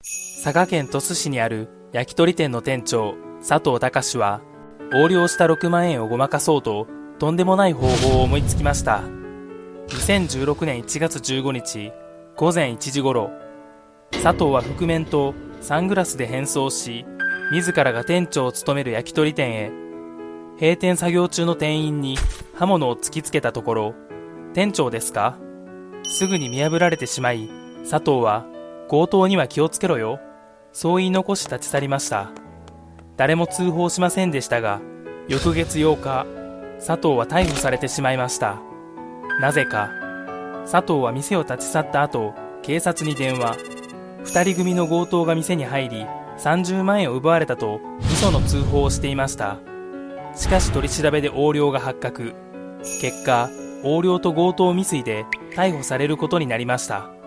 佐賀県鳥栖市にある焼き鳥店の店長、佐藤隆は、横領した6万円をごまかそうと、とんでもない方法を思いつきました。2016年1月15日、午前1時頃、佐藤は覆面とサングラスで変装し、自らが店長を務める焼き鳥店へ、閉店作業中の店員に刃物を突きつけたところ、店長ですか？すぐに見破られてしまい、佐藤は、強盗には気をつけろよ。そう言い残し立ち去りました。誰も通報しませんでしたが、翌月8日、佐藤は逮捕されてしまいました。なぜか、佐藤は店を立ち去った後、警察に電話。二人組の強盗が店に入り、30万円を奪われたと嘘の通報をしていました。しかし取り調べで横領が発覚。結果、横領と強盗未遂で逮捕されることになりました。